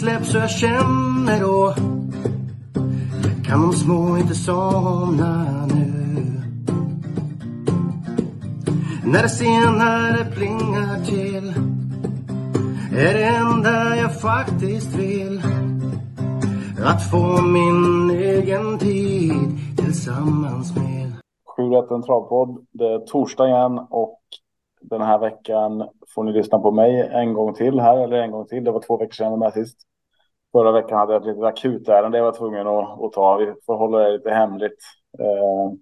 släpps och jag känner då kan de små inte somna nu. När det senare plingar till är det enda jag faktiskt vill att få min egen tid tillsammans med 7 en travpodd. Det är torsdag igen och den här veckan får ni lyssna på mig en gång till här, eller en gång till. Det var två veckor sedan jag med sist. Förra veckan hade jag ett litet akutärende jag var tvungen att, att ta. Vi får hålla det lite hemligt. Eh,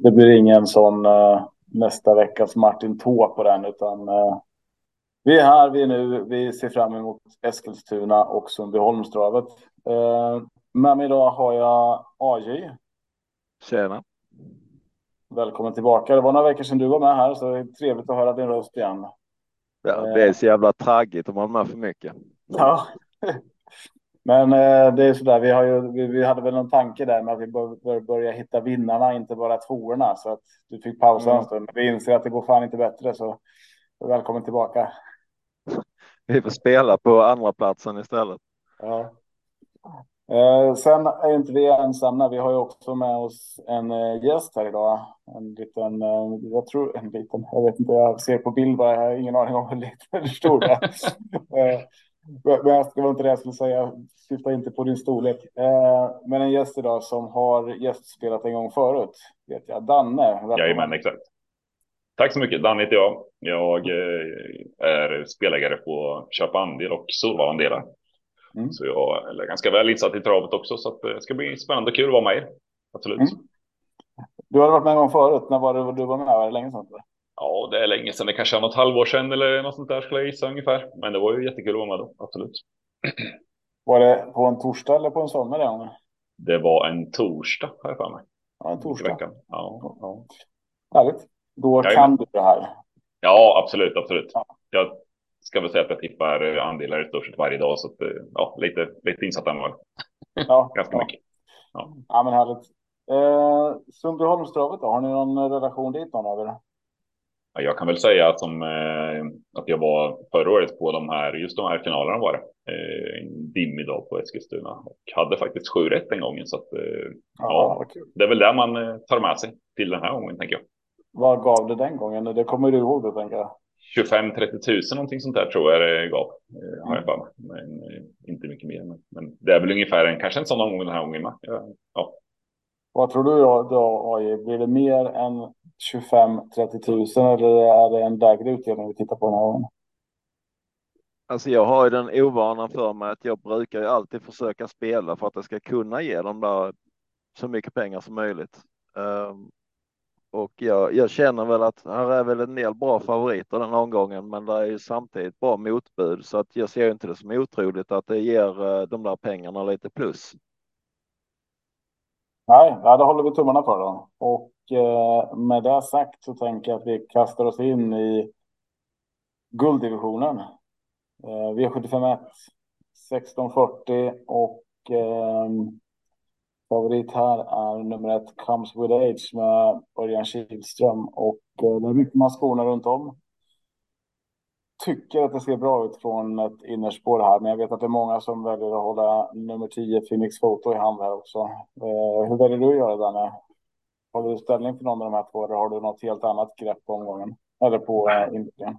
det blir ingen sån eh, nästa veckas Martin Tå på den, utan eh, vi är här, vi är nu. Vi ser fram emot Eskilstuna och Sundbyholmstravet. Eh, med mig idag har jag AJ. Tjena. Välkommen tillbaka. Det var några veckor sedan du var med här, så det är trevligt att höra din röst igen. Ja, det är så jävla traggigt om man är med för mycket. Ja, men eh, det är så där. Vi, har ju, vi, hade väl någon tanke där med att vi bör, börja hitta vinnarna, inte bara tvåorna. Så att du fick pausa mm. en stund. Vi inser att det går fan inte bättre, så välkommen tillbaka. Vi får spela på andra platsen istället. Ja. Eh, sen är inte vi ensamma. Vi har ju också med oss en eh, gäst här idag. En liten, eh, jag tror en liten, jag vet inte, jag ser på bild bara, jag har ingen aning om hur liten eller stor det är. Men jag ska inte det jag skulle säga, syfta inte på din storlek. Eh, men en gäst idag som har gästspelat en gång förut, vet jag. Danne. Jajamän, exakt. Tack så mycket. Danne heter jag. Jag är spelägare på Köpa andel och Solvalandelar. Mm. Så jag är ganska väl insatt i travet också, så eh, det ska bli spännande och kul att vara med. Absolut. Mm. Du har varit med en gång förut. När var det du var med? Var det länge sedan? Ja, det är länge sedan. Det kanske är något halvår sedan eller något sånt där skulle jag gissa ungefär. Men det var ju jättekul att vara med då. Absolut. Var det på en torsdag eller på en den gången? Det var en torsdag har jag för mig. Ja, en torsdag. Ja, ja. Härligt. Då ja, kan du det här. Ja, absolut, absolut. Ja. Jag ska väl säga att jag tippar andelar i stort sett varje dag så att ja, lite, lite insatt ändå. Ja, ganska ja. mycket. Ja. ja, men härligt. Eh, Sundbyholmstravet då, har ni någon relation dit någon av er? Jag kan väl säga att, som, eh, att jag var förra året på de här, just de här finalerna var det. Eh, en dimmig dag på Eskilstuna och hade faktiskt sju rätt den gången. Så att, eh, ja, ja det är väl det man eh, tar med sig till den här gången tänker jag. Vad gav det den gången? Det kommer du ihåg det tänker jag. 25-30 tusen någonting sånt där tror jag det gav. Eh, har jag mig. Men eh, inte mycket mer. Men, men, det är väl ungefär en, kanske en sån omgång den här gången med. Ja. Vad tror du då, AJ? Blir det mer än 25-30 tusen eller är det en lägre utdelning vi tittar på den här gången? Alltså jag har ju den ovanan för mig att jag brukar ju alltid försöka spela för att det ska kunna ge dem där så mycket pengar som möjligt. Um, och jag, jag, känner väl att här är väl en del bra favoriter den omgången, men det är ju samtidigt bra motbud så att jag ser inte det som otroligt att det ger eh, de där pengarna lite plus. Nej, det håller vi tummarna för då. Och eh, med det sagt så tänker jag att vi kastar oss in i gulddivisionen. Eh, V751 1640 och favorit här är nummer ett Comes with Age med Örjan Kihlström och eh, det är mycket maskorna runt om tycker att det ser bra ut från ett innerspår här, men jag vet att det är många som väljer att hålla nummer 10 Phoenix foto i hand här också. Eh, hur väljer du att göra Danne? Håller du ställning för någon av de här två eller har du något helt annat grepp på omgången? Eller på eh.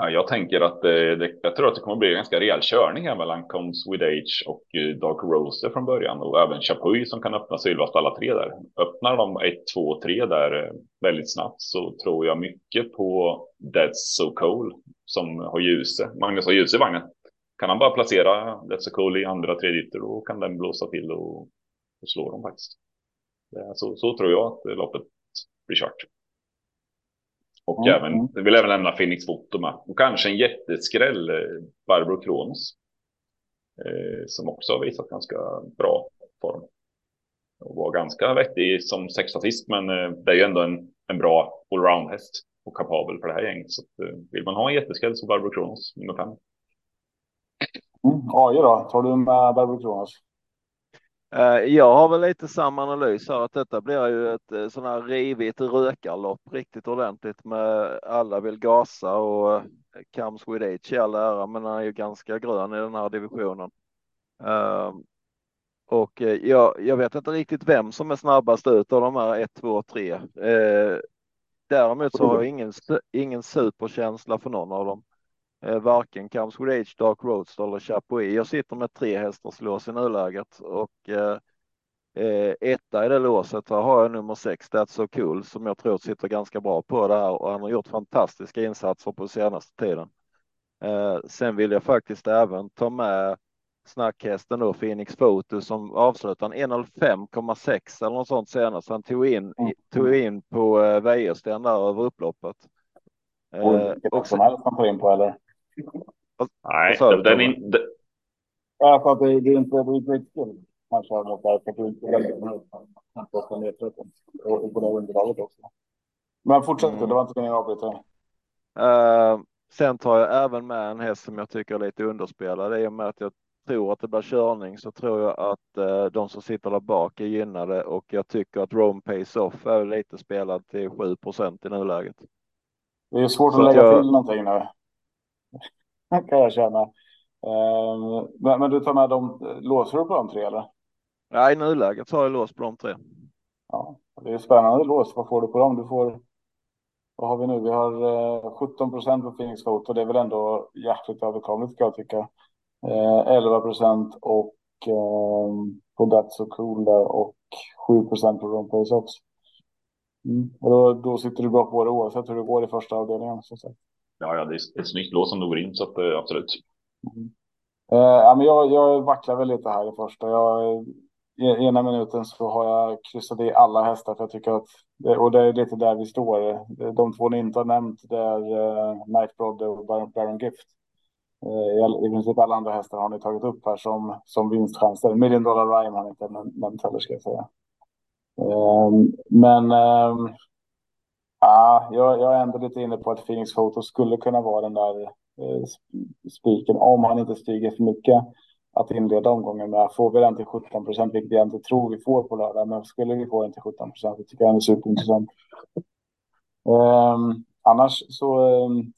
Ja, jag tänker att det, det, jag tror att det kommer bli en ganska rejäl körning här mellan Combs with Age och eh, Dark Rose från början och även Chapuis som kan öppna Sylvast alla tre där. Öppnar de 1, 2, 3 där eh, väldigt snabbt så tror jag mycket på That's So Cool som har Ljuse. Magnus har Ljuse i vagnen. Kan han bara placera That's So Cool i andra, tredje ytter då kan den blåsa till och, och slå dem faktiskt. Så, så tror jag att loppet blir kört. Och mm. även, jag vill även nämna Phoenix Foto med. Och kanske en jätteskräll, eh, Barbro Kronos. Eh, som också har visat ganska bra form. Och var ganska vettig som sextatist, men eh, det är ju ändå en, en bra allround-häst och kapabel för det här gänget. Så att, eh, vill man ha en jätteskräll så Barbro Kronos, nummer fem. Mm, AJ då, tar du med Barbro Kronos? Eh, jag har väl lite samma analys här att detta blir ju ett eh, sån här rivigt rökarlopp riktigt ordentligt med alla vill gasa och eh, Comes with age i all ära, men han är ju ganska grön i den här divisionen. Ehm, och eh, jag, jag vet inte riktigt vem som är snabbast ut av de här 1, 2, 3. Däremot så har jag ingen, ingen superkänsla för någon av dem. Eh, varken with Age, Dark Roadster eller Chapuis. Jag sitter med tre hästars lås i nuläget och eh, eh, etta i det låset här har jag nummer sex, That's So Cool, som jag tror sitter ganska bra på det här och han har gjort fantastiska insatser på senaste tiden. Eh, sen vill jag faktiskt även ta med snackhästen då, Phoenix Photo, som avslutade en 1.05,6 eller något sånt senast. Han tog in, mm. tog in på eh, Wäjersten där över upploppet. Och eh, tar in på eller? Nej, den, den in, den... Ja, för att det, det är inte det är inte riktigt kul. Kanske har något där för att du inte väldigt och på det underlaget också. Men fortsätt, mm. det var inte meningen att avbryta. Uh, sen tar jag även med en häst som jag tycker är lite underspelad i och med att jag tror att det blir körning så tror jag att uh, de som sitter där bak är gynnade och jag tycker att Rome Pace Off är lite spelad till 7% i nuläget. Det är svårt så att lägga jag... till någonting nu. kan jag känna. Uh, men, men, du tar med dem, låser du på de tre eller? Ja, i nuläget har jag lås på de tre. Ja, det är spännande lås. Vad får du på dem? Du får, vad har vi nu? Vi har uh, 17 procent på Phoenix Vote och det är väl ändå hjärtligt överkomligt kan jag tycka. Uh, 11 procent och uh, på That's So Cool där och 7 procent på Rome Pace också. Mm. Och då, då sitter du bra på det oavsett hur det går i första avdelningen. Så sagt. Ja, ja, det är ett snyggt lås som du går in så att, eh, absolut. Mm. Eh, men jag, jag vacklar väl lite här i första. Jag, i ena minuten så har jag kryssat i alla hästar för jag tycker att och det är lite där vi står. De två ni inte har nämnt det är eh, uh, Night och Baron, Baron Gift. Uh, I princip alla andra hästar har ni tagit upp här som, som vinstchanser. Million Dollar Rhyme har ni inte nämnt heller ska jag säga. Ehm, men ehm, ja, jag, jag är ändå lite inne på att Phoenix Photo skulle kunna vara den där eh, spiken om han inte stiger för mycket att inleda omgången med. Får vi den till 17 procent, vilket jag inte tror vi får på lördag, men skulle vi få den till 17 procent, det tycker jag är superintressant. Um, annars så. Um,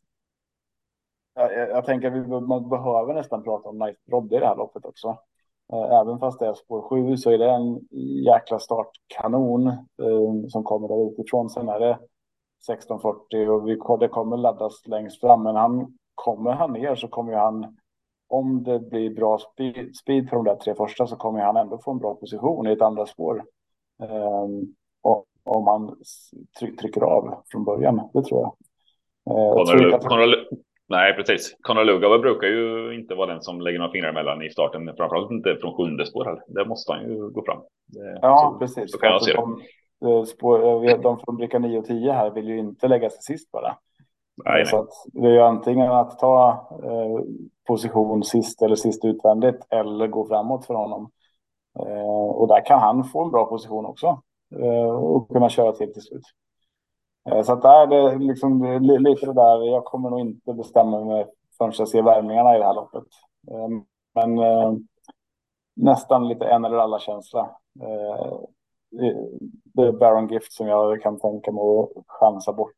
jag, jag, tänker att vi man behöver nästan prata om Night rob i det här loppet också. Eh, även fast det är spår 7 så är det en jäkla startkanon eh, som kommer där utifrån. Sen är det 1640 och vi, det kommer laddas längst fram. Men han, kommer han ner så kommer han, om det blir bra speed, speed för de där tre första så kommer han ändå få en bra position i ett andra spår. Eh, och, om han trycker av från början, det tror jag. Eh, jag Nej, precis. Conor Lugauer brukar ju inte vara den som lägger några fingrar emellan i starten. Framförallt inte från sjunde spår. Här. Där måste han ju gå fram. Det, ja, så, precis. Så kan jag se det. Eh, de från bricka 9 och 10 här vill ju inte lägga sig sist bara. Nej, så nej. det är ju antingen att ta eh, position sist eller sist utvändigt eller gå framåt för honom. Eh, och där kan han få en bra position också eh, och kunna köra till till slut. Eh, så att där är det liksom lite det där. Jag kommer nog inte bestämma mig förrän jag ser värmningarna i det här loppet. Eh, men nästan lite en eller alla känsla. Det är Baron Gift som jag kan tänka mig att chansa bort.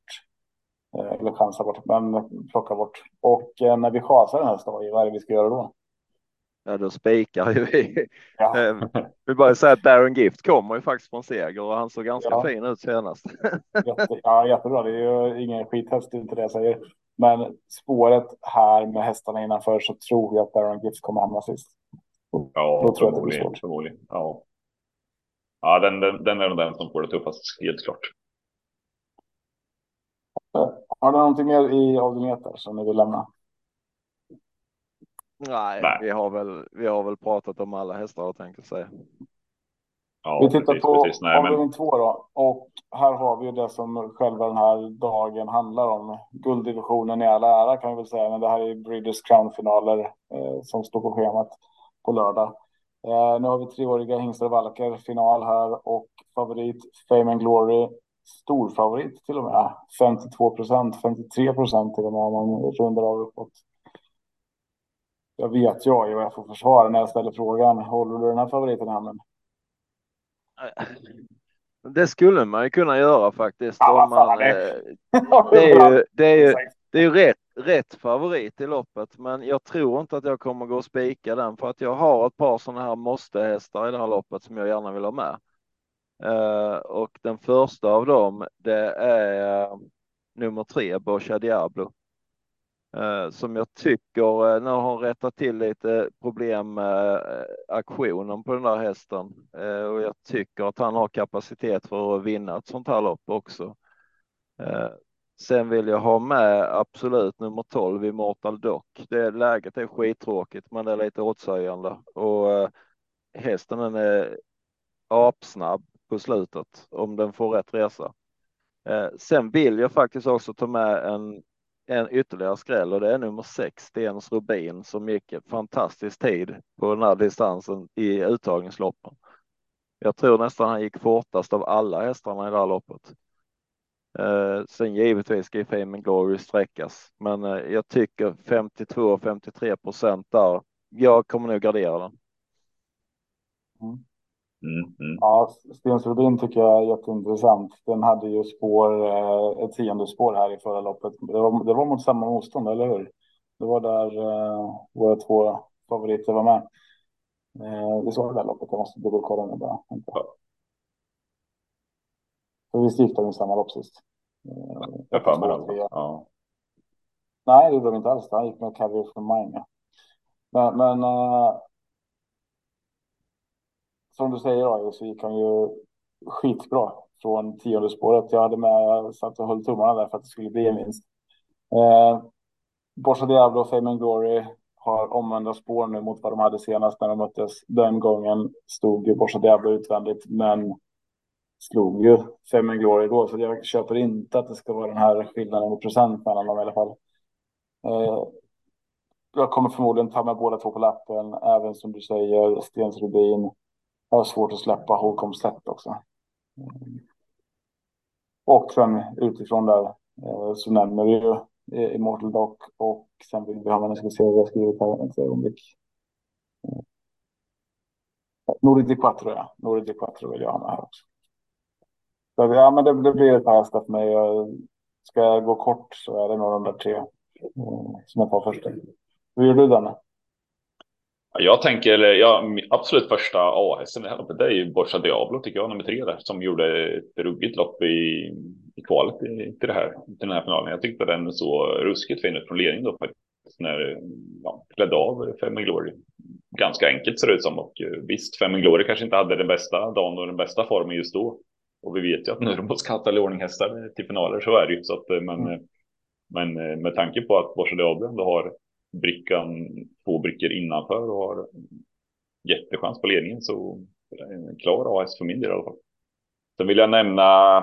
Eller chansa bort, men plocka bort. Och när vi chasar den här staden, vad är det vi ska göra då? Ja, då spikar ju vi. Ja. Ehm, vi bara säga att Darren Gift kommer ju faktiskt från seger och han såg ganska ja. fin ut senast. Jätte, ja, jättebra. Det är ju ingen skithäst, inte det jag säger. Men spåret här med hästarna innanför så tror jag att Darren Gift kommer hamna sist. Ja, då tror jag det blir svårt. Förmodligen. Ja, ja den, den, den är nog den som får det tuffast, helt klart. Har du någonting mer i avdelning 1 som ni vill lämna? Nej, Nej, Vi, har väl, vi har väl pratat om alla hästar jag tänkte säga. Ja, vi tittar precis, på precis. Nej, avdelning men... två då. Och här har vi det som själva den här dagen handlar om. Gulddivisionen i all ära kan vi väl säga, men det här är Breeders Crown-finaler eh, som står på schemat på lördag. Eh, nu har vi treåriga hingstar och valkar final här och favorit Fame and Glory. Storfavorit till och med. 52 procent, 53 procent till och med om man rundar av uppåt jag vet jag vad jag får försvara när jag ställer frågan. Håller du den här favoriten i handen? Det skulle man ju kunna göra faktiskt. Ja, man, fan, det- eh, det är ju, det är ju, det är ju rätt, rätt favorit i loppet, men jag tror inte att jag kommer gå och spika den för att jag har ett par sådana här måste-hästar i det här loppet som jag gärna vill ha med. Uh, och den första av dem, det är uh, nummer tre, Boscia Diablo. uh, som jag tycker eh, nu har rättat till lite problem med eh, aktionen på den där hästen. Och jag tycker att han har kapacitet för att vinna ett sånt här lopp också. Sen vill jag ha med absolut nummer 12 i Mortal Dock. Det läget är skittråkigt, men det är lite åtsägande och eh, hästen den är apsnabb på slutet om den får rätt resa. Eh, sen vill jag faktiskt också ta med en, en ytterligare skräll och det är nummer 6, Stens Rubin, som gick en fantastisk tid på den här distansen i uttagningsloppen. Jag tror nästan han gick fortast av alla hästarna i det här loppet. Eh, sen givetvis ska ju Fame and Glory sträckas, men eh, jag tycker 52-53 procent där. Jag kommer nog gardera den. Mm, mm. Ja, Stens Rubin tycker jag är jätteintressant. Den hade ju spår, eh, ett tionde spår här i förra loppet. Det var, det var mot samma motstånd, eller hur? Det var där eh, våra två favoriter var med. Eh, vi såg det där loppet, jag måste dubbelkolla nu bara. För gick de i samma lopp sist? Jag för mig. Ja. Nej, det gjorde de inte alls. Han gick med Caviar from Mine. Men, men eh, som du säger då, så gick han ju skitbra från tionde spåret. Jag hade med satt och höll tummarna där för att det skulle bli en vinst. Eh, Borsa Diablo och Fame and Glory har omvända spår nu mot vad de hade senast när de möttes. Den gången stod ju Borsa Diablo utvändigt, men slog ju fem and Glory då, så jag köper inte att det ska vara den här skillnaden i procent mellan dem i alla fall. Eh, jag kommer förmodligen ta med båda två på lappen, även som du säger, Stens Rubin. Jag har svårt att släppa Holcomb Set också. Eh, och sen utifrån där eh, så nämner vi ju eh, Immortal Dock och sen vill vi ha, en jag ska se vad jag har skrivit här ett ögonblick. Nordic Quattro, ja. Nordic Quattro vill jag ha med här också. Så, ja, men det, det blir ett par hästar för mig. Jag- Ska jag gå kort så är det nog de där tre eh, som jag tar först. Hur gör du Danne? Jag tänker, eller ja, absolut första A-hästen i det här loppet, det är ju Borsa Diablo tycker jag, nummer tre där, som gjorde ett ruggigt lopp i, i kvalet till, det här, till den här finalen. Jag tyckte den så ruskigt fin ut från ledningen då faktiskt, när ja, klädde av Fem Glory. Ganska enkelt ser det ut som och eh, visst, Fem Glory kanske inte hade den bästa dagen och den bästa formen just då. Och vi vet ju att nu är de hos Katta i ordning hästar till finaler, så är det ju. Så att, eh, men, Mm. eh, men eh, med tanke på att Borsa Diablo ändå har brickan, två brickor innanför och har jättechans på ledningen så är det en klar AS för min del i alla fall. Sen vill jag nämna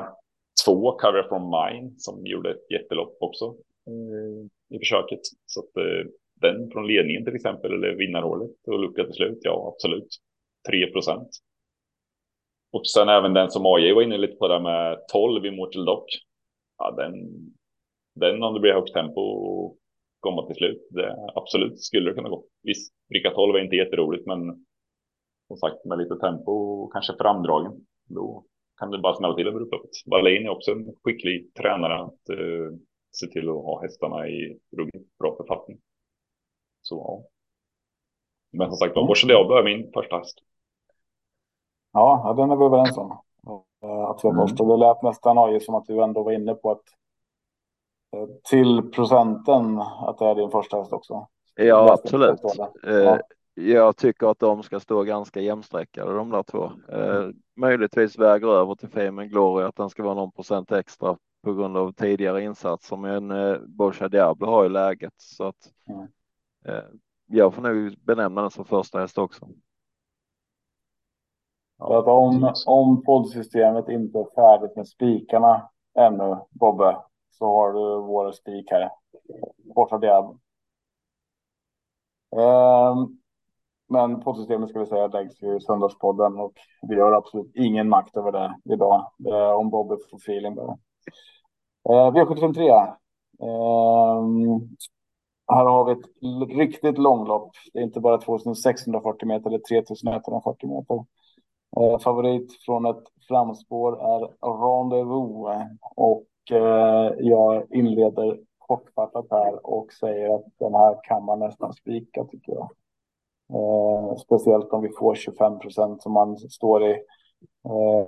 två Cover from Mine som gjorde ett jättelopp också eh, i försöket. Så att eh, den från ledningen till exempel eller vinnarhålet och lucka till slut, ja absolut. 3 procent. Och sen även den som AJ var inne lite på där med 12 i Mortal Dock. Ja, den, den om det blir högt tempo och komma till slut. Det, absolut skulle det kunna gå. Visst, bricka 12 är inte jätteroligt, men som sagt med lite tempo och kanske framdragen. Då kan det bara smälla till över upploppet. Wallin är också en skicklig tränare att eh, se till att ha hästarna i ruggigt bra författning. Så ja. Men som sagt var, Mm. Borsa Diablo är min första häst. Ja, den är vi överens om. Eh, Att vi Mm. först. Och det lät nästan AJ som att du ändå var inne på att eh, till procenten att det är din första häst också. Ja, absolut. Eh, Ja. Jag tycker att de ska stå ganska jämsträckade de där två. Eh, möjligtvis väger över till Fame and Glory att den ska vara någon procent extra på grund av tidigare insatser. Men eh, Diablo har ju läget så att Mm. eh, jag får nog benämna den som första häst också. Så att om, om poddsystemet inte är färdigt med spikarna ännu, Bobbe, så har du vår spik här. Borta Diab. Ehm, men poddsystemet ska vi säga läggs i söndagspodden och vi har absolut ingen makt över det idag. Det är om Bobbe får feeling bara. Eh, V753. Ehm, här har vi ett riktigt långlopp. Det är inte bara 2640 meter eller 3140 meter. Eh, favorit från ett framspår är Rendezvous och eh, jag inleder kortfattat här och säger att den här kan man nästan spika tycker jag. Eh, speciellt om vi får 25 procent som man står i. Eh,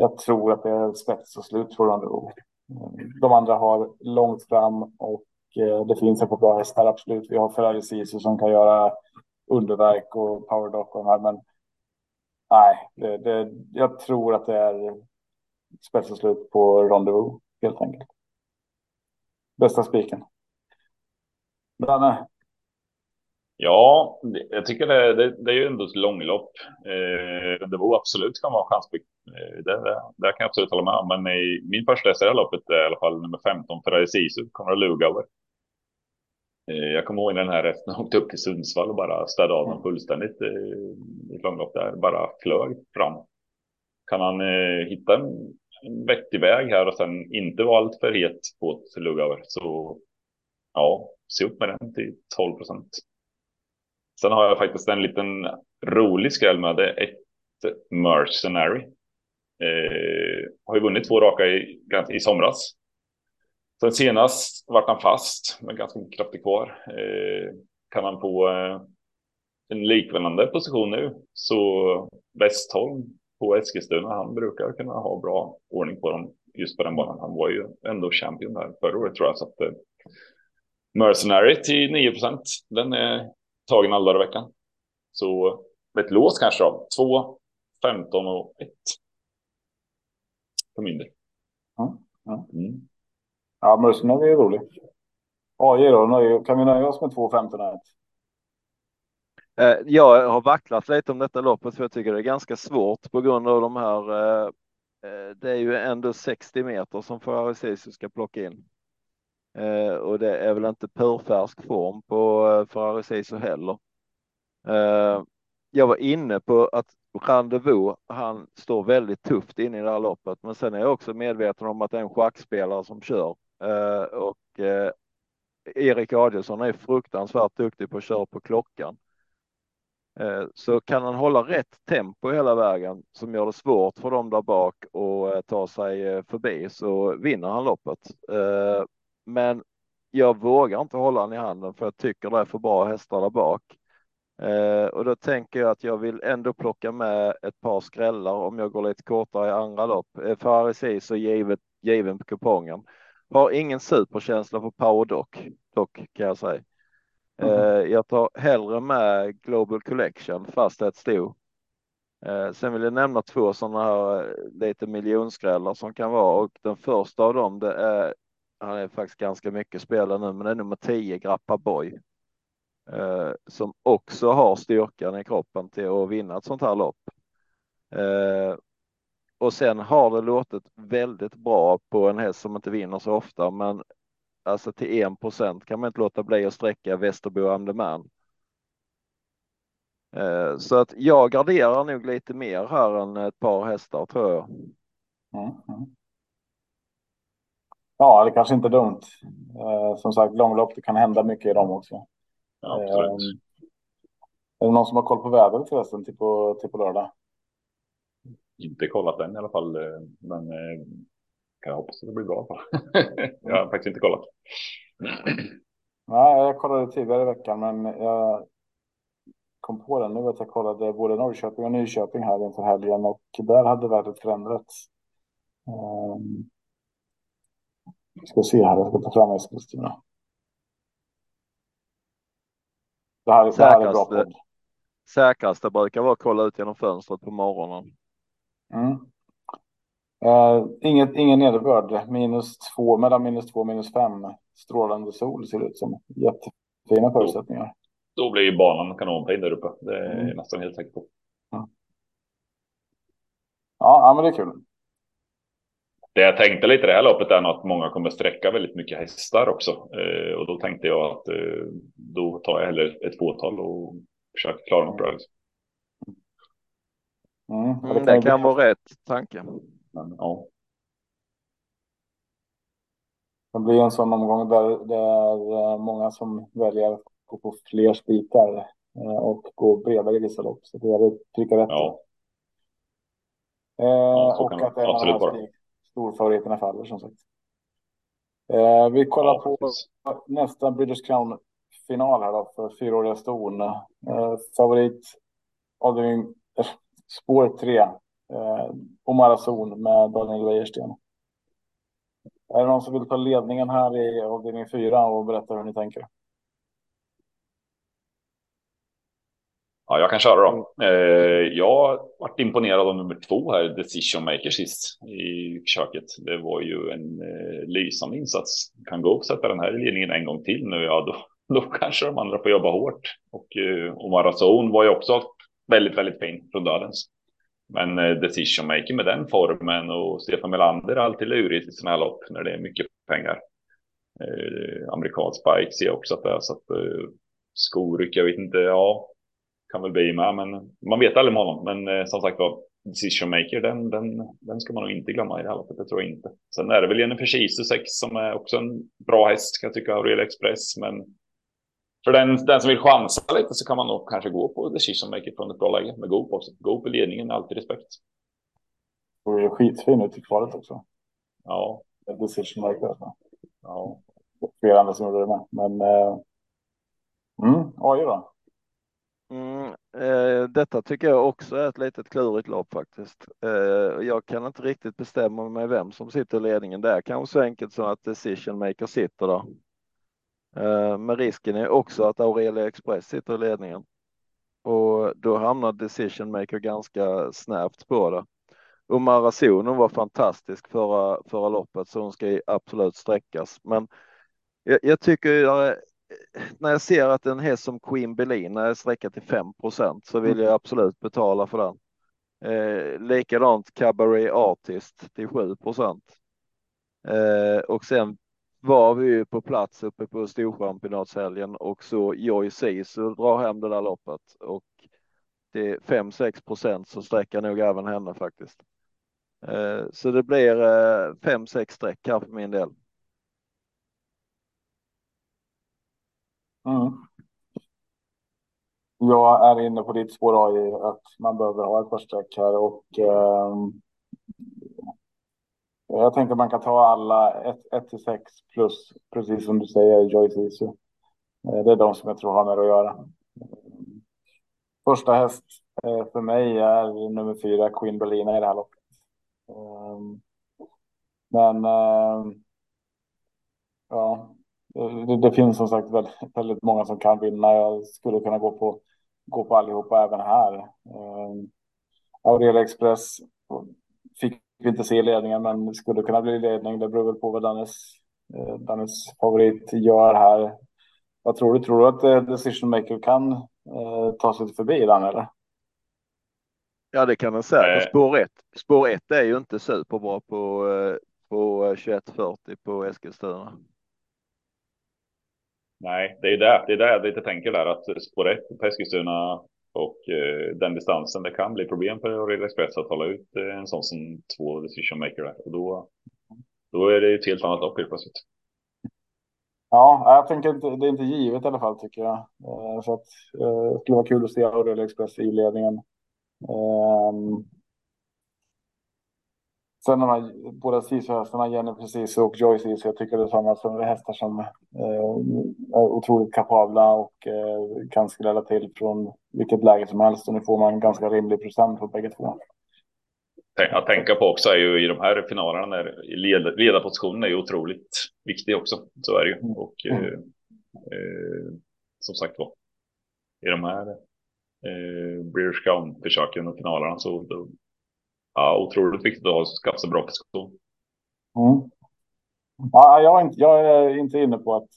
jag tror att det är spets och slut för Rendezvous. Eh, de andra har långt fram och eh, det finns ett par bra hästar absolut. Vi har Ferrari Sisu som kan göra underverk och powerdock och de här men nej, det, det, jag tror att det är spets och slut på Rendezvous helt enkelt. Bästa spiken. Danne? Ja, jag tycker det, det, det är ju ändå ett långlopp. Eh, det var absolut kan vara chanspick. Eh, det, det, det kan jag absolut hålla med om. Men i, min första häst i loppet är i alla fall nummer 15, Ferrari Sisu, Konrad Lugauer. över jag kommer ihåg när den här hästen åkte upp till Sundsvall och bara städade av den fullständigt i ett långlopp där. Bara flög fram. Kan han eh, hitta en, en vettig väg här och sen inte vara allt för het på Lugauer så ja, se upp med den till 12 procent. Sen har jag faktiskt en liten rolig skräll med det. Ett Mercenary. Eh, har ju vunnit två raka i, i somras. Sen senast vart han fast med ganska mycket krafter kvar. Eh, kan han få eh, en liknande position nu så Westholm på Eskilstuna, han brukar kunna ha bra ordning på dem just på den banan. Han var ju ändå champion där förra året tror jag. Så att, eh, Mercenary till 9% den är tagen alla dagar i veckan. Så ett lås kanske då. 2, 15 och 1. För mindre. Ja, ja. Mm ja Mercenary är rolig. AJ då, kan vi nöja oss med 2.15? Eh, jag har vacklat lite om detta loppet för jag tycker det är ganska svårt på grund av de här. Eh, eh, det är ju ändå 60 meter som Ferrari Sisu ska plocka in. Och det är väl inte purfärsk form på Ferrari Sisu heller. Jag var inne på att Rendezvous, han står väldigt tufft inne i det här loppet, men sen är jag också medveten om att det är en schackspelare som kör Eh, och eh, Erik Adielsson är fruktansvärt duktig på att köra på klockan. Eh, så kan han hålla rätt tempo hela vägen som gör det svårt för dem där bak att eh, ta sig eh, förbi så vinner han loppet. Eh, men jag vågar inte hålla han i handen för jag tycker det är för bra hästar där bak. Och då tänker jag att jag vill ändå plocka med ett par skrällar om jag går lite kortare i andra lopp. Ferrari så givet, given på kupongen. Har ingen superkänsla för power dock, dock kan jag säga. Mm. Jag tar hellre med Global Collection fast ett sto. Eh, sen vill jag nämna två sådana här eh, lite miljonskrällar som kan vara och den första av dem det är han är faktiskt ganska mycket spelare nu, men det är nummer 10 Grappa Boy. som också har styrkan i kroppen till att vinna ett sånt här lopp. Och sen har det låtit väldigt bra på en häst som inte vinner så ofta, men alltså till en procent kan man inte låta bli att sträcka Västerbo Amdeman. Eh, så att jag garderar nog lite mer här än ett par hästar tror jag. Mm, mm. Ja, det kanske inte är dumt. Eh, som sagt, långlopp, det kan hända mycket i dem också. Ja, eh, är det någon som har koll på vädret förresten till på, till på lördag? Inte kollat den i alla fall, men kan jag hoppas att det blir bra. jag har faktiskt inte kollat. Nej, jag kollade tidigare i veckan, men jag kom på den nu att jag kollade både Norrköping och Nyköping här inför helgen och där hade värdet förändrats. Um, ska se här, jag ska ta fram Eskilstuna. Det här, det här är bra podd. Säkraste brukar vara att kolla ut genom fönstret på morgonen. Mm. Uh, inget, ingen nederbörd, minus två, mellan minus två och minus fem. Strålande sol ser det ut som. Jättefina förutsättningar. Då, blir ju banan kanonfin där uppe. Det är mm. nästan helt säker på. Ja. ja, men det är kul. Det jag tänkte lite i det här loppet är att många kommer sträcka väldigt mycket hästar också. Uh, och då tänkte jag att uh, då tar jag hellre ett fåtal och försöker klara något bra. Liksom. Mm. Mm, det kan vara rätt tanke. Men, ja. Det blir en sån omgång där det är eh, många som väljer att gå på fler spikar eh, och gå bredare i vissa lopp. Så det är trycka rätt. Ja. Ja, och att en av storfavoriterna faller som sagt. Eh, vi kollar ja, på precis. nästa British Crown final här då för fyraåriga ston. Eh, favorit avdelning eh, spår 3. Eh, Omar Azoun med Daniel Wäjersten. Är det någon som vill ta ledningen här i avdelning 4 och berätta hur ni tänker? Ja, jag kan köra då. Eh, jag varit imponerad av nummer två här, Decision Maker sist i köket. Det var ju en eh, lysande insats. Kan gå och sätta den här i ledningen en gång till nu, ja då, då kanske de andra får jobba hårt. Och eh, Omar Azon var ju också väldigt, väldigt fin från dödens. Men eh, decision making med den formen och Stefan Melander är alltid lurigt i sådana här lopp när det är mycket pengar. Eh, amerikansk bike ser jag också att det är så att eh, skoryck, jag vet inte, ja, kan väl bli med, men man vet aldrig med honom. Men eh, som sagt var, decision maker, den, den, den ska man nog inte glömma i det här loppet, det tror jag inte. Sen är det väl Jennifer Kiese 6 som är också en bra häst, kan jag tycka, Aurel Express, men för den, den som vill chansa lite så kan man nog kanske gå på decision maker från ett bra läge med Goop också. Goop i ledningen, alltid respekt. Och är skitfin ut i kvalet också. Ja. Decision maker. Alltså. Ja. Flera andra som gjorde det med. Men. Eh... Mm, oj då. Mm, eh, detta tycker jag också är ett litet klurigt lopp faktiskt. Eh, jag kan inte riktigt bestämma mig vem som sitter i ledningen. Det är kanske så enkelt som att decision maker sitter där. Eh, men risken är också att Aurelia Express sitter i ledningen. Och då hamnar decision maker ganska snävt på det. Och Marazonen var fantastisk förra, förra loppet så hon ska absolut sträckas. Men jag, jag tycker när jag ser att en häst som Queen Belin är sträckad till 5 så vill jag absolut betala för den. Eh, likadant Cabaret Artist till 7 eh, och sen var vi ju på plats uppe på Storchampionatshelgen och så Joy Sisu drar hem det där loppet och det är 5-6 procent så sträcker nog även henne faktiskt. Eh, så det blir eh, 5-6 streck här för min del. Mm. Jag är inne på ditt spår AI att man behöver ha ett par streck här och eh, jag tänker man kan ta alla 1 till 6 plus precis som du säger Joyce Isu. Eh, det är de som jag tror har med att göra. Första häst eh, för mig är nummer fyra Queen Berlina i det här loppet. Ehm, men ehm, ja, det, det, finns som sagt väldigt, väldigt, många som kan vinna. Jag skulle kunna gå på, gå på allihopa även här. Eh, Aurelia Express vi inte se ledningen, men skulle kunna bli ledning. Det beror väl på vad Dannes, eh, Dannes favorit gör här. Vad tror du? Tror du att eh, Decision Maker kan eh, ta sig förbi den eller? Ja, det kan man säga. Spår 1 spår ett är ju inte superbra på, eh, på 2140 på Eskilstuna. Nej, det är det, det är det jag lite tänker där att spår 1 på Eskilstuna och eh, den distansen, det kan bli problem för Rail Express att hålla ut eh, en sån som två decision maker där. Och då, då är det ett helt annat lopp helt plötsligt. Ja, jag tänker inte, det är inte givet i alla fall tycker jag. Eh, så att eh, det skulle vara kul att se Rail Express i ledningen. Um, Sen de här båda sisu Jenny precis och Joyce Sisu, jag tycker det är sådana som är hästar som eh, är otroligt kapabla och eh, kan skrälla till från vilket läge som helst. Och nu får man ganska rimlig procent på bägge två. Att tänka på också är ju i de här finalerna när ledarpositionen är ju otroligt viktig också. Så är det ju. Mm. Och mm. eh, som sagt var, i de här eh, British Crown-försöken och finalerna så då, ja, otroligt viktigt att skaffa sig bra position. Mm. Ja, jag, är inte, jag är inte inne på att,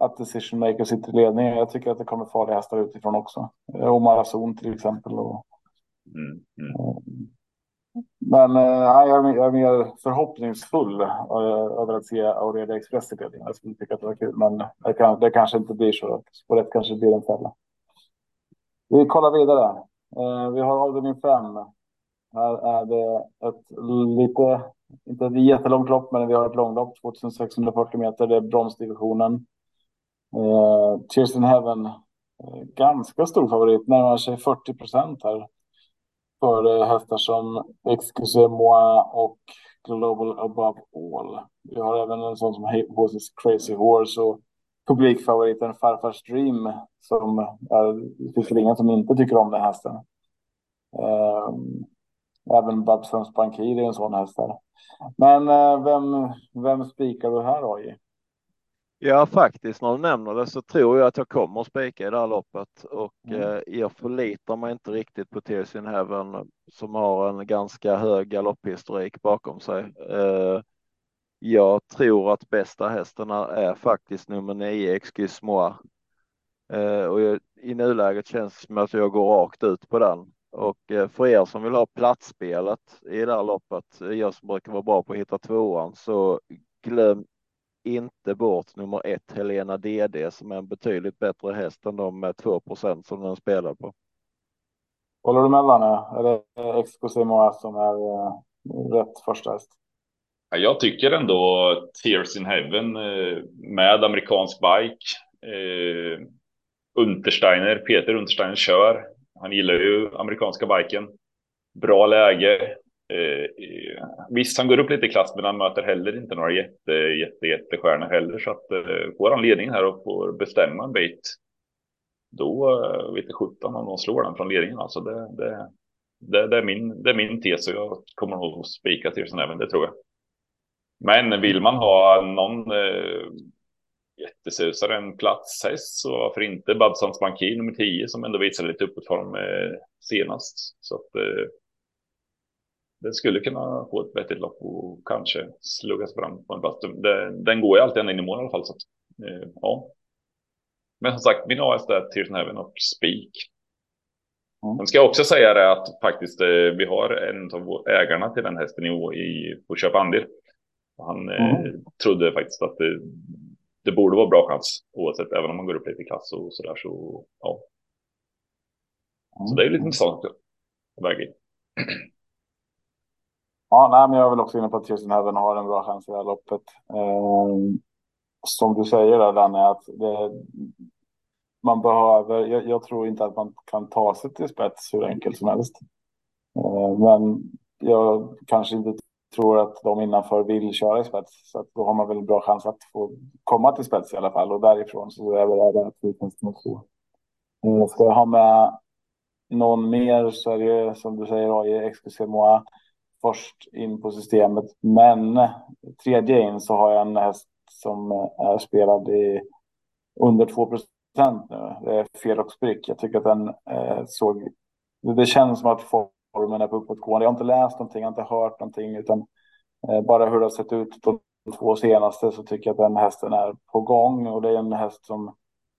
att decision maker sitter i ledningen. Jag tycker att det kommer farliga hästar utifrån också. Omar Azon till exempel. Och, mm. Mm. Eh, men äh, jag, är, mer förhoppningsfull över att se Aurelia Express i ledningen. Jag skulle tycka att det var kul, men det, kan, det kanske inte blir så. Spåret kanske blir en fälla. Vi kollar vidare. Eh, vi har avdelning 5. Här är det ett lite, inte ett jättelångt lopp, men vi har ett långlopp, 2640 meter. Det är bromsdivisionen. Eh, Tears in Heaven, eh, ganska stor favorit, närmar sig 40 procent här. för eh, hästar som Excuse Moi och Global Above All. Vi har även en sån som Horses Crazy Horse och publikfavoriten Farfars Dream som är, det finns ingen som inte tycker om den hästen. Um, även Babsons Bankir är en sån häst där. Men uh, vem, vem spikar du här då? Ja, faktiskt när du nämner det så tror jag att jag kommer att spika i det här loppet och Mm. eh, jag förlitar mig inte riktigt på in Heaven som har en ganska hög galopphistorik bakom sig. Eh, jag tror att bästa hästen är, faktiskt nummer nio, Excuse Moi. Eh, och jag, i nuläget känns det som att jag går rakt ut på den. Och eh, för er som vill ha platsspelet i det här loppet, jag som brukar vara bra på att hitta tvåan, så glöm inte bort nummer ett Helena DD som är en betydligt bättre häst än de med 2 som den spelar på. Håller du med Danne? Är det Excuse Moi som är eh, rätt första häst? Jag tycker ändå Tears in Heaven eh, med amerikansk bike. Eh, Untersteiner, Peter Untersteiner kör. Han gillar ju amerikanska biken. Bra läge. Eh, visst, han går upp lite i klass, men han möter heller inte några jätte, jätte, jättestjärnor heller. Så att får han ledningen här och får bestämma en bit, då eh, vet sjutton om de slår den från ledningen. Alltså det, det, det, det, är min, det är min tes och jag kommer nog spika till sen även, det tror jag. Men vill man ha någon eh, jättesusare, en platshäst, så varför inte Babsons Bankir nummer 10 som ändå visade lite uppåtform eh, senast. Så att eh, det skulle kunna få ett vettigt lopp och kanske sluggas fram på en plats. Den, den går ju alltid ända in i mål i alla fall. Så att, eh, ja. Men som sagt, min AS är Tears Heaven och Spik. Mm. Sen ska jag också säga det att faktiskt eh, vi har en av ägarna till den hästen i, i på köpandel. Han eh, mm. trodde faktiskt att det, det borde vara bra chans oavsett, även om man går upp lite i klass och sådär så ja. Så det är lite intressant också. Väga in. Ja, nej, men jag är väl också inne på att Kirsten Heaven har en bra chans i det här loppet. Eh, som du säger där Danne, att det, man behöver, jag, jag, tror inte att man kan ta sig till spets hur enkelt som helst. Eh, men jag kanske inte tror att de innanför vill köra i spets. Så att då har man väl en bra chans att få komma till spets i alla fall. Och därifrån så är väl det att vi kan stå eh, Ska jag ha med någon mer så är det som du säger AJ Excuse Moi först in på systemet. Men tredje in så har jag en häst som är spelad i under 2 procent nu. Det är fel och sprick. Jag tycker att den eh, såg. Det känns som att folk formen är på uppåtgående. Jag har inte läst någonting, jag har inte hört någonting, utan eh, bara hur det har sett ut de två senaste så tycker jag att den hästen är på gång och det är en häst som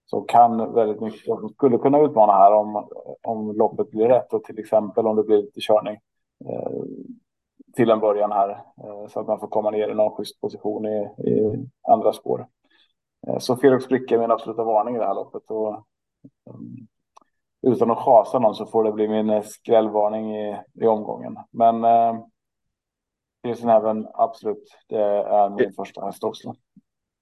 som kan väldigt mycket och som skulle kunna utmana här om, om loppet blir rätt och till exempel om det blir lite körning. Eh, till en början här eh, så att man får komma ner i någon schysst position i, i andra spår. Eh, så Felix Spricka är min absoluta varning i det här loppet och mm, utan att chasa någon så får det bli min skrällvarning i, i omgången. Men eh, även absolut, det är min första häst också.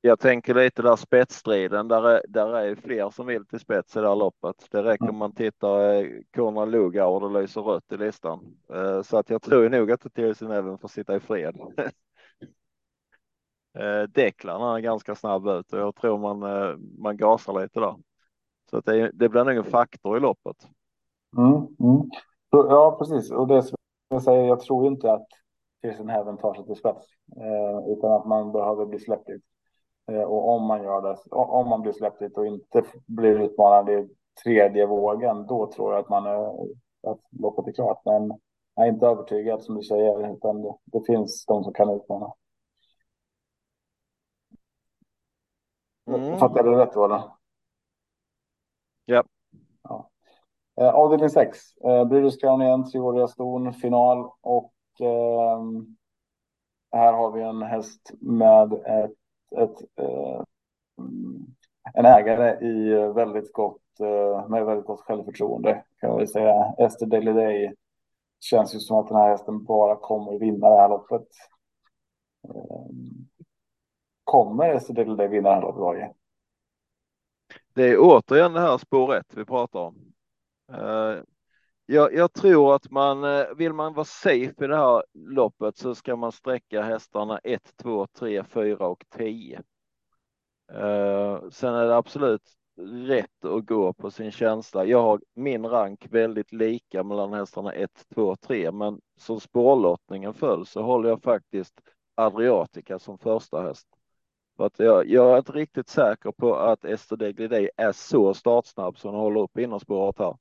Jag tänker lite där spetsstriden, där är, där är fler som vill till spets i det här loppet. Det räcker om man tittar Konrad Lugauer, det lyser rött i listan. Så att jag tror nog att Therese även får sitta i fred. Deklan är ganska snabb ut och jag tror man, man gasar lite där. Så att det, det blir nog en faktor i loppet. Mm, mm. Ja, precis. Och det som jag säger, jag tror inte att Kirsten Heaven tar sig till spets, utan att man behöver bli släppt ut. Och om man gör det, om man blir släppt dit och inte blir utmanad i tredje vågen, då tror jag att man är att loppet är klart. Men jag är inte övertygad som du säger, utan det, det finns de som kan utmana. Mm. Fattar du rätt då? Ja. Eh, avdelning 6. Eh, Bryders Crown igen, treåriga ston, final och eh, här har vi en häst med ett ett, eh, en ägare i väldigt gott, eh, med väldigt gott självförtroende kan vi säga. säga. Ester day. känns ju som att den här hästen bara kommer vinna det här loppet. Eh, kommer Ester day vinna det här loppet? Det är återigen det här spår 1 vi pratar om. Eh, jag, jag, tror att man eh, vill man vara safe i det här loppet så ska man sträcka hästarna 1, 2, 3, 4 och 10. Eh, sen är det absolut rätt att gå på sin känsla. Jag har min rank väldigt lika mellan hästarna 1, 2, 3, men som spårlottningen föll så håller jag faktiskt Adriatica som första häst. För att jag, jag är inte riktigt säker på att Ester Degliday är så startsnabb som hon håller upp innerspåret här.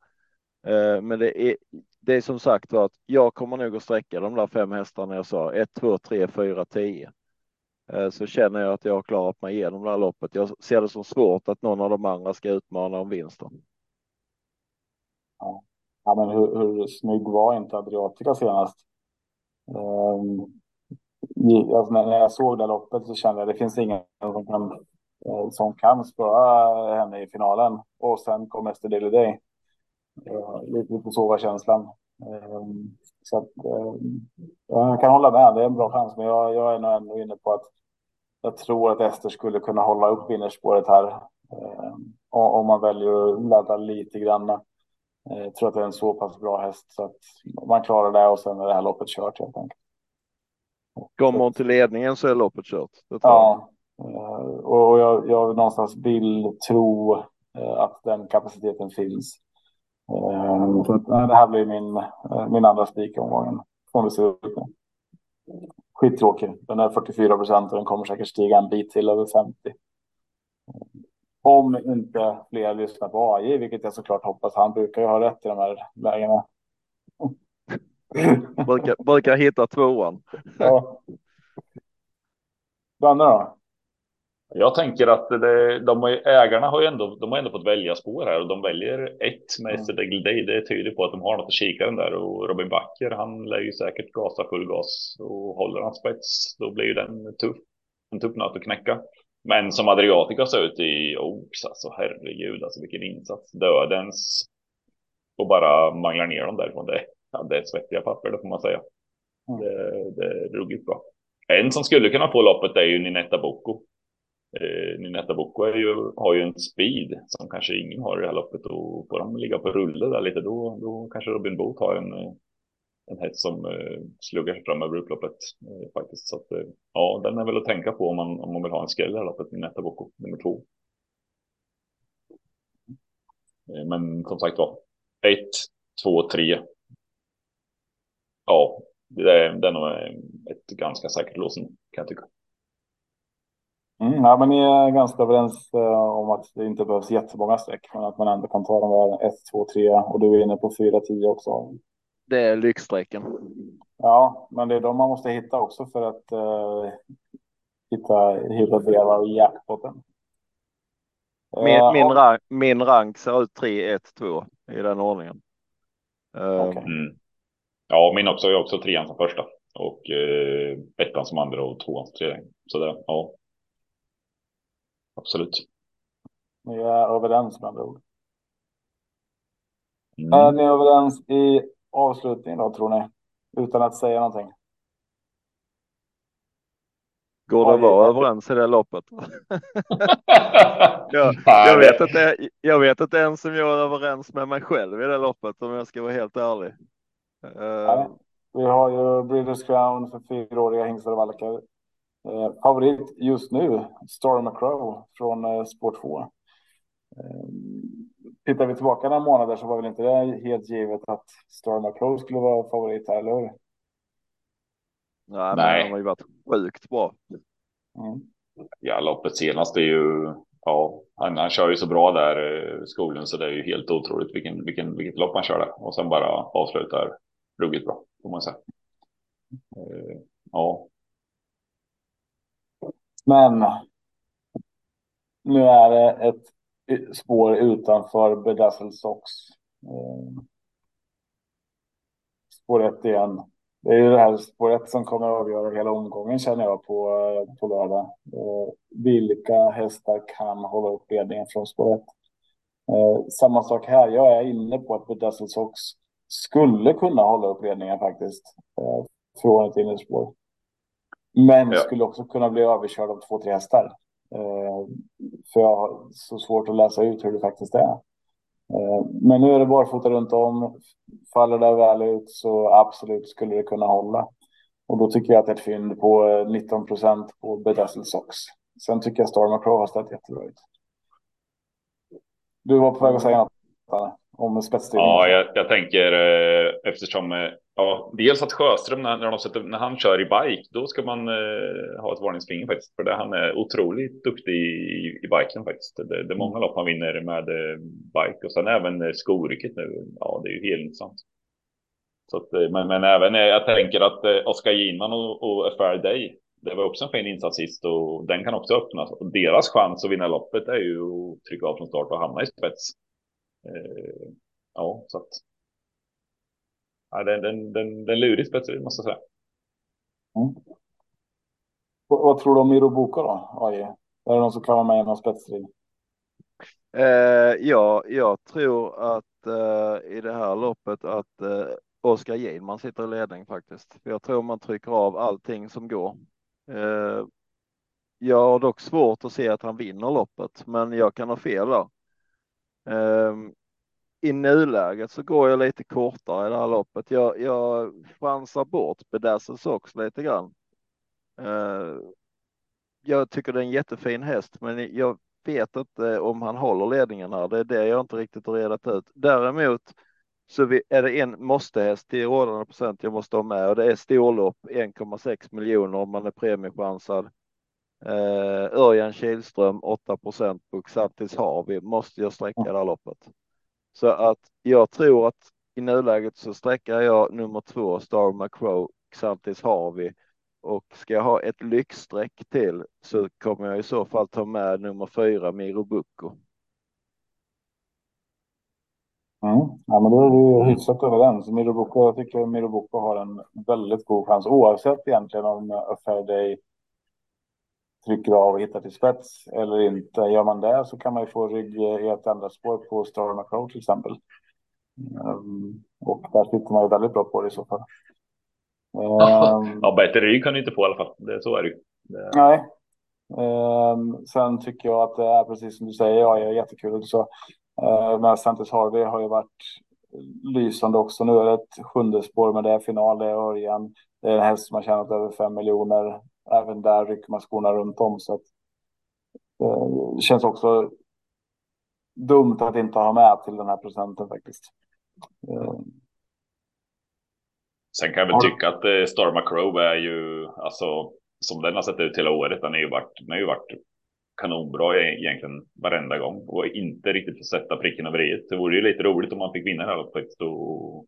Eh, men det är, det är som sagt var att jag kommer nog att sträcka de där fem hästarna jag sa, 1, 2, 3, 4, 10. Så känner jag att jag har klarat mig igenom det här loppet. Jag ser det som svårt att någon av de andra ska utmana om vinsten. Ja, ja men hur, hur snygg var inte Adriatica senast? Um, alltså när jag såg det loppet så kände jag att det finns ingen som kan, eh, som kan spöa henne i finalen. Och sen kom Ester Daily Day. Eh, lite, lite så var känslan. Ehm, så att, eh, jag kan hålla med, det är en bra chans. Men jag, jag är nog ändå inne på att jag tror att Ester skulle kunna hålla upp innerspåret här. Ehm, om man väljer att ladda lite grann. Jag tror att det är en så pass bra häst så att man klarar det och sen är det här loppet kört helt enkelt. Kommer hon till ledningen så är loppet kört. ja, eh, och jag, jag någonstans vill tro eh, att den kapaciteten finns. Eh, så det här blir min, min andra spik omgången. Får vi se ut nu. Skittråkig. Den är 44 procent och den kommer säkert stiga en bit till över 50. Om inte fler lyssnar på AJ, vilket jag såklart hoppas. Han brukar ju ha rätt i de här lägena. brukar, brukar hitta tvåan. ja. Danne då? Jag tänker att det, de, ägarna har ju ändå, de har ändå fått välja spår här och de väljer ett med mm. Day. Det tyder på att de har något att kika den där och Robin Backer, han lär ju säkert gasa full gas och håller han spets, då blir ju den tuff. En tuff nöt att knäcka. Men som Adriatica ser ut i Oaks, alltså herregud, alltså vilken insats. Dödens. Och bara manglar ner dem därifrån. Det, det är svettiga papper, det får man säga. Mm. Det, det är ruggigt bra. En som skulle kunna få loppet är ju Ninetta Bocco. Eh, Ninetta är ju, har ju en speed som kanske ingen har i det här loppet och får de ligga på rulle där lite då, då kanske Robin Boot har en, en häst som eh, sluggar sig fram över upploppet eh, faktiskt. Så att, eh, ja, den är väl att tänka på om man, om man vill ha en skräll i det här loppet, Ninetta Bocco nummer två. Eh, men som sagt var, ett, två, tre ja, det är, det är nog ett ganska säkert låsning kan jag tycka. Mm, ja, men ni är ganska överens uh, om att det inte behövs jättemånga streck, men att man ändå kan ta de där 1, 2, 3 och du är inne på 4, 10 också. Det är lyxstrecken. Ja, men det är de man måste hitta också för att uh, hitta, hitta delar av jackpoten. Min, uh, min, rank, min rank ser ut 3, 1, 2 i den ordningen. Okay. Mm. Ja, min också. Jag också trean som första och eh, ettan som andra och tvåan som tredje. Så det, ja. Absolut. Ni är överens med andra ord. Mm. Är ni överens i avslutningen då tror ni? Utan att säga någonting. Går det att vara överens i det loppet? jag, jag, vet inte, jag vet inte ens om jag är överens med mig själv i det loppet om jag ska vara helt ärlig. Uh, vi har ju Breeders Crown för fyraåriga hingstar och valkar. Uh, favorit just nu, Storm Crow från uh, Sport 2. Uh, tittar vi tillbaka några månader så var väl inte det helt givet att Storm Crow skulle vara favorit här, eller hur? Nej, Nej. men han har ju varit sjukt bra. Mm. Ja, loppet senast är ju, ja, han, han kör ju så bra där, skolan, så det är ju helt otroligt vilken, vilken, vilket lopp han kör där. Och sen bara avslutar ruggigt bra, får man säga. Eh, ja. Men nu är det ett spår utanför Bedazzled Sox. Eh, spår ett igen. Det är ju det här spåret som kommer att avgöra hela omgången känner jag på, eh, på lördag. Eh, vilka hästar kan hålla upp ledningen från spår 1? Eh, samma sak här. Jag är inne på att Bedazzled Sox skulle kunna hålla upp ledningen faktiskt. Eh, från ett innerspår. Men ja. skulle också kunna bli överkörd av två, tre hästar. Eh, för jag har så svårt att läsa ut hur det faktiskt är. Eh, men nu är det barfota runt om. Faller det väl ut så absolut skulle det kunna hålla. Och då tycker jag att det är ett fynd på 19 eh, procent på Bedazzled Sox. Sen tycker jag Storm Pro har ställt jättebra ut. Du var på väg att säga något om spetsstyrning. Ja, jag, jag tänker eh, eftersom eh, ja, dels att Sjöström när, när, sätter, när, han kör i bike, då ska man eh, ha ett varningsfinger faktiskt. För det, han är otroligt duktig i, i biken faktiskt. Det, det är många lopp han vinner med eh, bike och sen även eh, skorycket nu. Ja, det är ju helt intressant. Så att, eh, men, men även jag tänker att eh, Oskar Ginman och, och A Fair Day, det var också en fin insats sist och den kan också öppnas. Och deras chans att vinna loppet är ju att trycka av från start och hamna i spets. Eh, ja, så att. Ja, den, den, den, den lurig spetsig måste jag säga. Mm. Vad tror du om Miroboka då? Aj, är det någon som kan vara med i någon spetsstrid? Eh, ja, jag tror att eh, i det här loppet att eh, Oskar Gilman sitter i ledning faktiskt. Jag tror man trycker av allting som går. Eh, jag har dock svårt att se att han vinner loppet, men jag kan ha fel där. Ehm, I nuläget så går jag lite kortare i det här loppet. Jag, jag chansar bort Bedazzles också lite grann. Ehm, jag tycker det är en jättefin häst, men jag vet inte om han håller ledningen här. Det är det jag inte riktigt har redat ut. Däremot så vi, är det en måste-häst till rådande procent jag måste ha med och det är storlopp 1,6 miljoner om man är premiechansad. Eh, Örjan Kihlström 8 procent på Xantis Harvey måste jag sträcka det här loppet. Så att jag tror att i nuläget så sträcker jag nummer två Star McCrow Xantis Harvey och ska jag ha ett lyxsträck till så kommer jag i så fall ta med nummer fyra Miro Bucco. Mm. Ja, men då är vi hyfsat överens. Mirobuco, jag tycker Mirobuco har en väldigt god chans oavsett egentligen om A Fair Day trycker av och hittar till spets eller inte. Gör man det så kan man ju få rygg i ett enda spår på Star McCrow till exempel. Um, och där sitter man ju väldigt bra på det i så fall. Um, ja, bättre rygg kan du inte få i alla fall. Det, så är det ju. Nej. Um, sen tycker jag att det är precis som du säger, ja, är jättekul. Så Eh, men Santos Harvey har ju varit lysande också. Nu är det ett sjunde spår, men det är final, det är Örjan. Det är en häst som har tjänat över fem miljoner. Även där rycker man skorna runt om. Så att, eh, det känns också dumt att inte ha med till den här procenten faktiskt. Eh. Sen kan jag väl tycka att Star Macro är ju, alltså som den har sett ut hela året, den, är ju varit, den har ju varit kanonbra egentligen varenda gång och inte riktigt få sätta pricken över i. Det vore ju lite roligt om man fick vinna det här loppet och,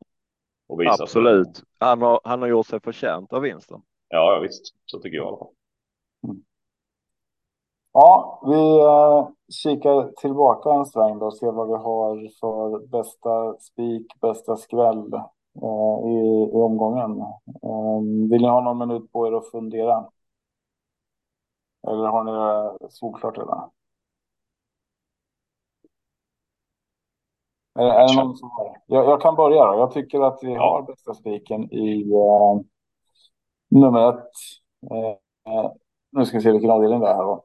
och visa Absolut. Han har, han har gjort sig förtjänt av vinsten. Ja, ja visst. Så tycker jag i alla fall. Mm. Ja, vi eh, kikar tillbaka en sväng då och ser vad vi har för bästa spik, bästa skväll eh, i, i omgången. Eh, vill ni ha någon minut på er att fundera? Eller har ni det solklart redan? Är, är det någon som har? Jag, jag, kan börja då. Jag tycker att vi har bästa spiken i eh, nummer ett. Uh, nu ska vi se vilken avdelning det är här då.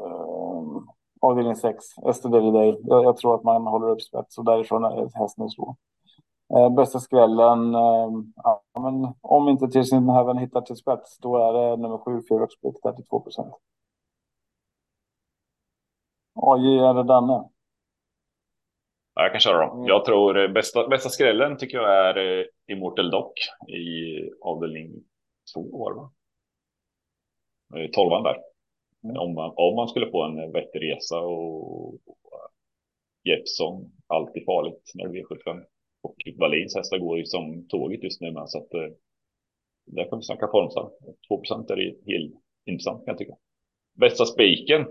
Uh, avdelning 6, Ester Day. Jag, jag, tror att man håller upp spets och därifrån är hästen att slå. Uh, bästa skrällen, uh, ja, men om inte till sin Heaven hittar till spets, då är det nummer 7, Ferox Split, 32 procent. AJ eller Danne? Ja, jag kan köra dem. Mm. Jag tror eh, bästa, bästa skrällen tycker jag är eh, Immortal Dock i avdelning två var det va? Eh, tolvan där. Mm. Om, man, om man skulle få en vettig resa och, och Jeppson, alltid farligt när det är 75 Och Wallins hästar går ju som tåget just nu med så att där kan vi snacka formstark. 2% är helt intressant kan jag tycka. Bästa spiken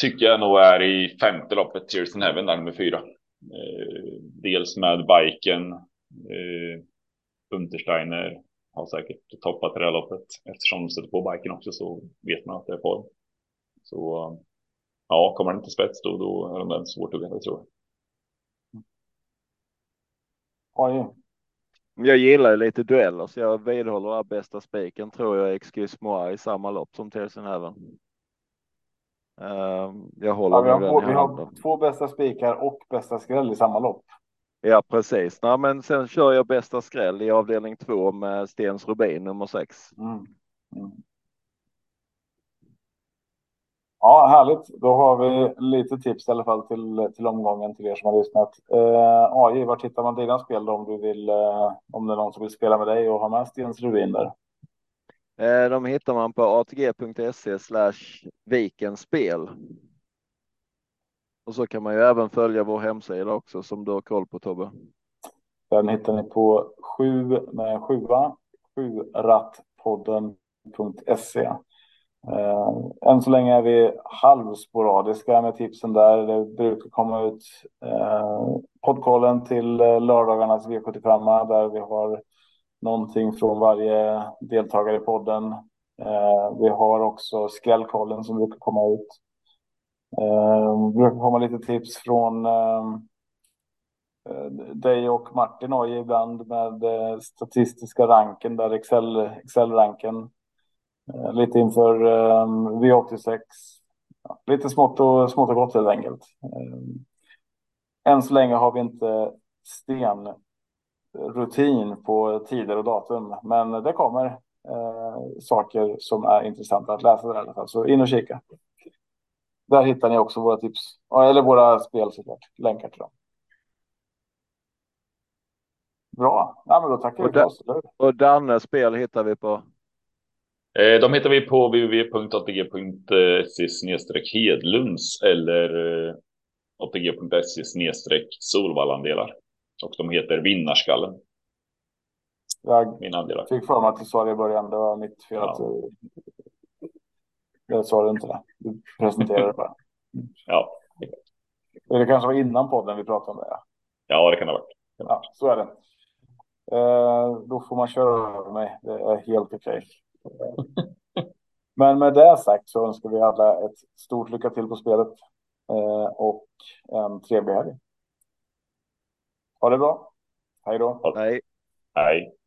tycker jag nog är i femte loppet Tears in Heaven där nummer fyra. Eh, dels med biken. Eh, Untersteiner har säkert toppat det här loppet. Eftersom de sätter på biken också så vet man att det är form. Så ja, kommer den inte spets då, då är den svårt att veta tror jag. Oj. Jag gillar lite dueller så jag vidhåller att bästa spiken tror jag är Excuse Moi i samma lopp som Tears in Heaven. Ehm, jag håller Ja, vi har, vi har två bästa spikar och bästa skräll i samma lopp. Ja, precis. Nej, men sen kör jag bästa skräll i avdelning två med Stens Rubin nummer sex. Mm. Mm. Ja, härligt. Då har vi lite tips i alla fall till, till omgången till er som har lyssnat. Eh, AJ, var tittar man dina spel då om du vill, eh, om det är någon som vill spela med dig och ha med Stens Rubin där? Eh, de hittar man på atg.se slash vikenspel. Och så kan man ju även följa vår hemsida också som du har koll på Tobbe. Den hittar ni på 7 med 7 7 rattpodden.se. Eh, än så länge är vi halvsporadiska med tipsen där. Det brukar komma ut eh, poddkollen till eh, lördagarnas V75 där vi har någonting från varje deltagare i podden. Vi har också skrällkollen som brukar komma ut. Eh, det brukar komma lite tips från ehm, eh, dig och Martin har ju ibland med eh, statistiska ranken där Excel, Excel-ranken. Eh, lite inför eh, V86. Ja, lite smått och, smått och gott helt enkelt. Eh, än så länge har vi inte stenrutin eh, på tider och datum, men det kommer eh, saker som är intressanta att läsa där i alla fall. Så in och kika. Där hittar ni också våra tips, eller våra spel såklart, länkar till dem. Bra, ja, men då tackar vi Och för oss. Och Dannes spel hittar vi på. Eh, De hittar vi på www.atg.se hedlunds eller eh, atg.se solvallandelar. Och de heter Vinnarskallen, Jag mina andelar. fick för mig att du sa det i början, det var mitt fel. Ja. Jag sa det inte det. Du presenterade bara. Ja, Det kanske var innan podden vi pratade om det. Ja, ja det kan det ha varit. ja så är det. Eh, då får man köra över mig. Det är helt okej. Men med det sagt så önskar vi alla ett stort lycka till på spelet eh, och en trevlig helg. Ha det bra. Hej då. Nej. Nej.